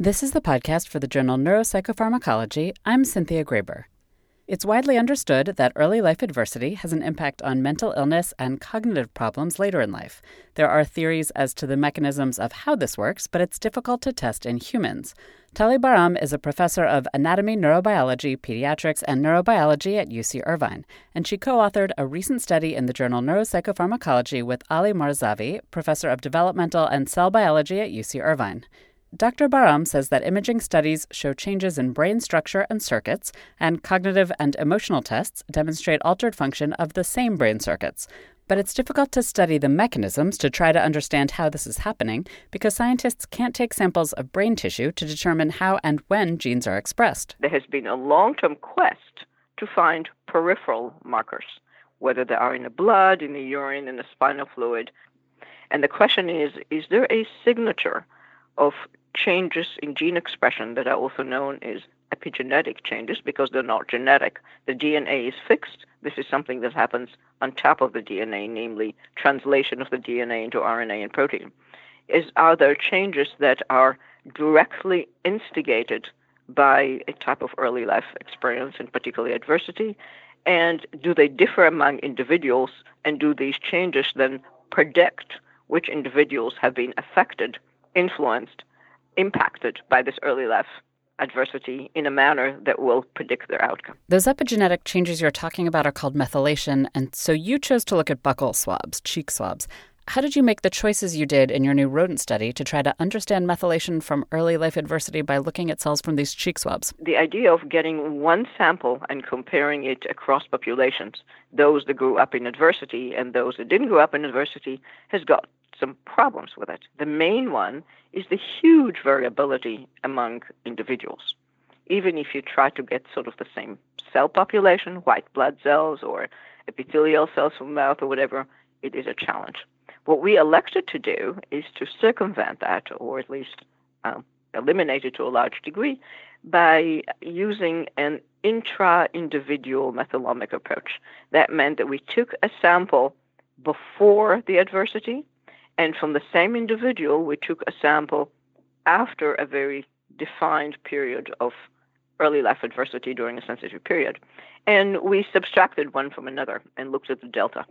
This is the podcast for the journal Neuropsychopharmacology. I'm Cynthia Graber. It's widely understood that early life adversity has an impact on mental illness and cognitive problems later in life. There are theories as to the mechanisms of how this works, but it's difficult to test in humans. Tallie Baram is a professor of anatomy, neurobiology, pediatrics, and neurobiology at UC Irvine, and she co authored a recent study in the journal Neuropsychopharmacology with Ali Mortazavi, professor of developmental and cell biology at UC Irvine. Dr. Baram says that imaging studies show changes in brain structure and circuits, and cognitive and emotional tests demonstrate altered function of the same brain circuits. But it's difficult to study the mechanisms to try to understand how this is happening because scientists can't take samples of brain tissue to determine how and when genes are expressed. There has been a long term quest to find peripheral markers, whether they are in the blood, in the urine, in the spinal fluid. And the question is is there a signature of changes in gene expression that are also known as epigenetic changes because they're not genetic. The DNA is fixed. This is something that happens on top of the DNA, namely translation of the DNA into RNA and protein. Is are there changes that are directly instigated by a type of early life experience, and particularly adversity? And do they differ among individuals? And do these changes then predict which individuals have been affected, influenced, impacted by this early life adversity in a manner that will predict their outcome. Those epigenetic changes you're talking about are called methylation, and so you chose to look at buccal swabs, cheek swabs. How did you make the choices you did in your new rodent study to try to understand methylation from early life adversity by looking at cells from these cheek swabs? The idea of getting one sample and comparing it across populations, those that grew up in adversity and those that didn't grow up in adversity, has got some problems with it. The main one is the huge variability among individuals. Even if you try to get sort of the same cell population, white blood cells or epithelial cells from mouth or whatever, it is a challenge. What we elected to do is to circumvent that, or at least um, eliminate it to a large degree, by using an intra individual methylomic approach. That meant that we took a sample before the adversity and from the same individual, we took a sample after a very defined period of early life adversity during a sensitive period. And we subtracted one from another and looked at the delta.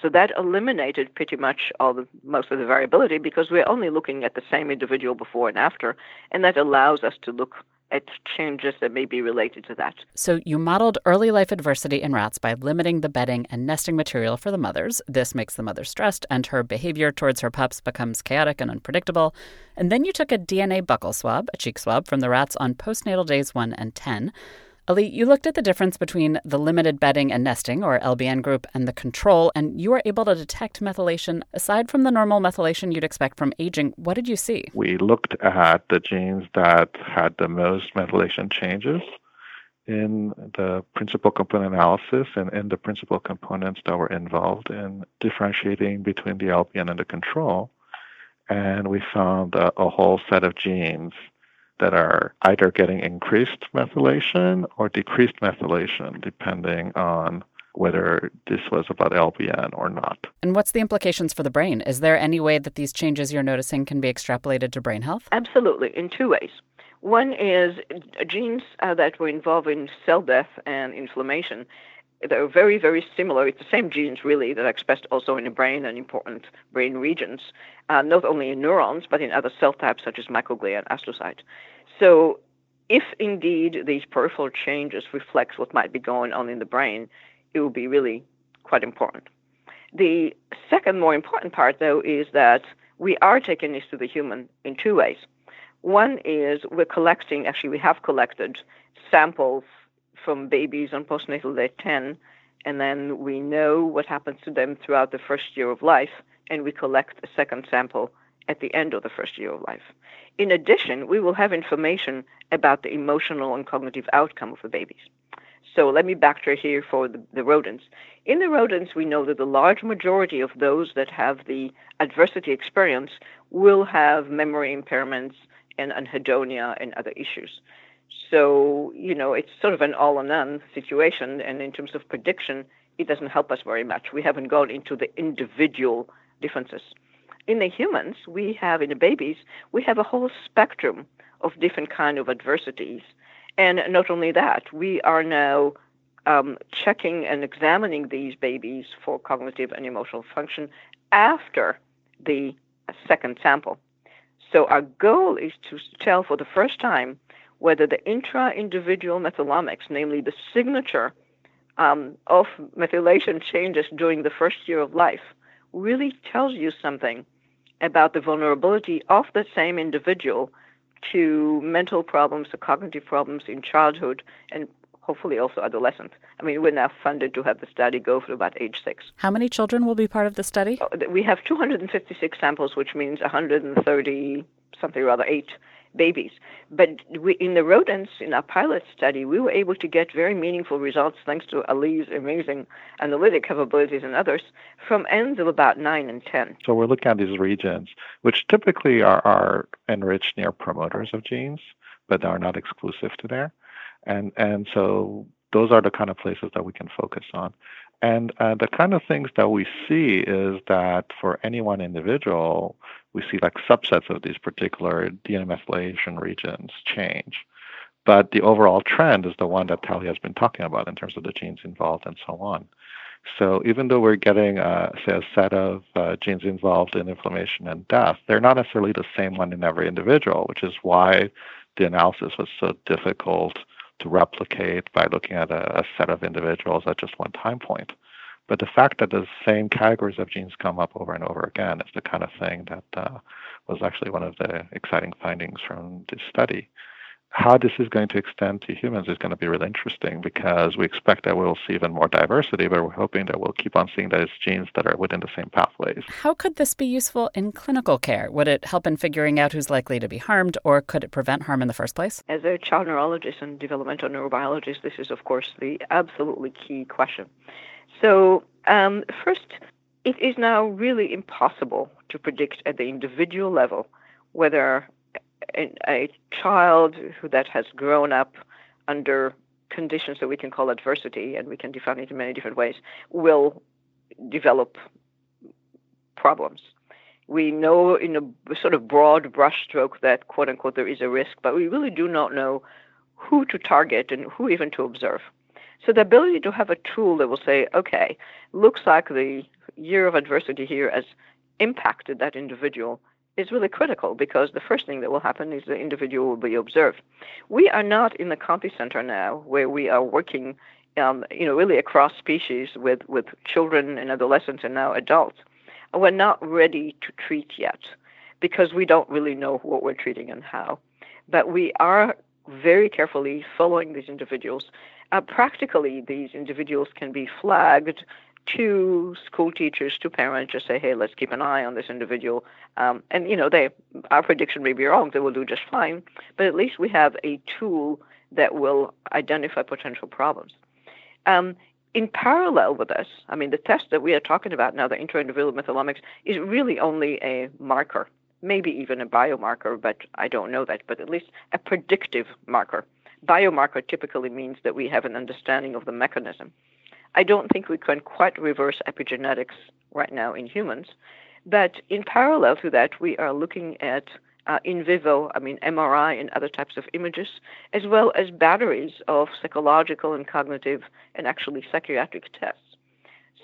So that eliminated pretty much all the most of the variability because we're only looking at the same individual before and after, and that allows us to look at changes that may be related to that. So, you modeled early life adversity in rats by limiting the bedding and nesting material for the mothers. This makes the mother stressed, and her behavior towards her pups becomes chaotic and unpredictable. And then you took a DNA buccal swab, a cheek swab, from the rats on postnatal days 1 and 10. Ali, you looked at the difference between the limited bedding and nesting, or LBN group, and the control, and you were able to detect methylation. Aside from the normal methylation you'd expect from aging, what did you see? We looked at the genes that had the most methylation changes in the principal component analysis and in the principal components that were involved in differentiating between the LBN and the control. And we found a, a whole set of genes that are either getting increased methylation or decreased methylation, depending on whether this was about LBN or not. And what's the implications for the brain? Is there any way that these changes you're noticing can be extrapolated to brain health? Absolutely, in two ways. One is genes uh, that were involved in cell death and inflammation. They're very, very similar. It's the same genes, really, that are expressed also in the brain and important brain regions, uh, not only in neurons, but in other cell types such as microglia and astrocytes. So, if indeed these peripheral changes reflect what might be going on in the brain, it will be really quite important. The second more important part, though, is that we are taking this to the human in two ways. One is we're collecting, actually, we have collected samples from babies on postnatal day 10, and then we know what happens to them throughout the first year of life, and we collect a second sample at the end of the first year of life. In addition, we will have information about the emotional and cognitive outcome of the babies. So let me backtrack here for the, the, rodents. In the rodents, we know that the large majority of those that have the adversity experience will have memory impairments and anhedonia and other issues. So, you know, it's sort of an all or none situation. And in terms of prediction, it doesn't help us very much. We haven't gone into the individual differences in the humans, we have, in the babies, we have a whole spectrum of different kind of adversities. And not only that, we are now um, checking and examining these babies for cognitive and emotional function after the second sample. So our goal is to tell for the first time whether the intra-individual methylomics, namely the signature um, of methylation changes during the first year of life, really tells you something about the vulnerability of the same individual to mental problems or cognitive problems in childhood and hopefully also adolescents. I mean, we're now funded to have the study go through about age six. How many children will be part of the study? Oh, we have 256 samples, which means 130 something or other eight babies. But we, in the rodents, in our pilot study, we were able to get very meaningful results thanks to Ali's amazing analytic capabilities and others from ends of about 9 and 10. So we're looking at these regions, which typically are, are enriched near promoters of genes, but are not exclusive to there. And, and so those are the kind of places that we can focus on. And uh, the kind of things that we see is that for any one individual, we see like subsets of these particular DNA methylation regions change. But the overall trend is the one that Tallie has been talking about in terms of the genes involved and so on. So even though we're getting, uh, say, a set of uh, genes involved in inflammation and death, they're not necessarily the same one in every individual, which is why the analysis was so difficult to replicate by looking at a, a set of individuals at just one time point. But the fact that the same categories of genes come up over and over again is the kind of thing that uh, was actually one of the exciting findings from this study how this is going to extend to humans is going to be really interesting because we expect that we'll see even more diversity, but we're hoping that we'll keep on seeing those genes that are within the same pathways. How could this be useful in clinical care? Would it help in figuring out who's likely to be harmed, or could it prevent harm in the first place? As a child neurologist and developmental neurobiologist, this is, of course, the absolutely key question. So, um, first, it is now really impossible to predict at the individual level whether a, a child who that has grown up under conditions that we can call adversity, and we can define it in many different ways, will develop problems. We know in a sort of broad brushstroke that quote unquote there is a risk, but we really do not know who to target and who even to observe. So the ability to have a tool that will say, okay, looks like the year of adversity here has impacted that individual is really critical because the first thing that will happen is the individual will be observed. We are not in the Conte Center now where we are working, um, you know, really across species with, with children and adolescents and now adults. We're not ready to treat yet because we don't really know what we're treating and how. But we are very carefully following these individuals. Uh, practically, these individuals can be flagged to school teachers, to parents, just say, hey, let's keep an eye on this individual. Um, and, you know, they, our prediction may be wrong, they will do just fine, but at least we have a tool that will identify potential problems. Um, in parallel with this, I mean, the test that we are talking about now, the intra-individual methylomics, is really only a marker, maybe even a biomarker, but I don't know that, but at least a predictive marker. Biomarker typically means that we have an understanding of the mechanism. I don't think we can quite reverse epigenetics right now in humans. But in parallel to that, we are looking at uh, in vivo, I mean MRI and other types of images, as well as batteries of psychological and cognitive and actually psychiatric tests.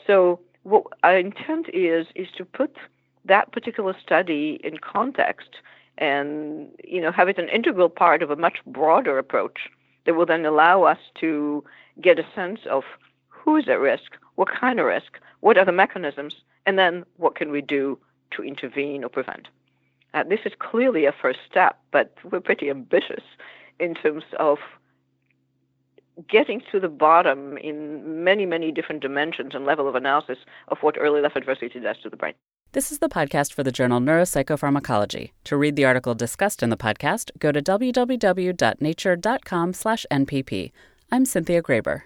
So what our intent is is to put that particular study in context and you know have it an integral part of a much broader approach that will then allow us to get a sense of who is at risk, what kind of risk, what are the mechanisms, and then what can we do to intervene or prevent. Uh, this is clearly a first step, but we're pretty ambitious in terms of getting to the bottom in many, many different dimensions and level of analysis of what early life adversity does to the brain. This is the podcast for the journal Neuropsychopharmacology. To read the article discussed in the podcast, go to www.nature.com/npp. I'm Cynthia Graber.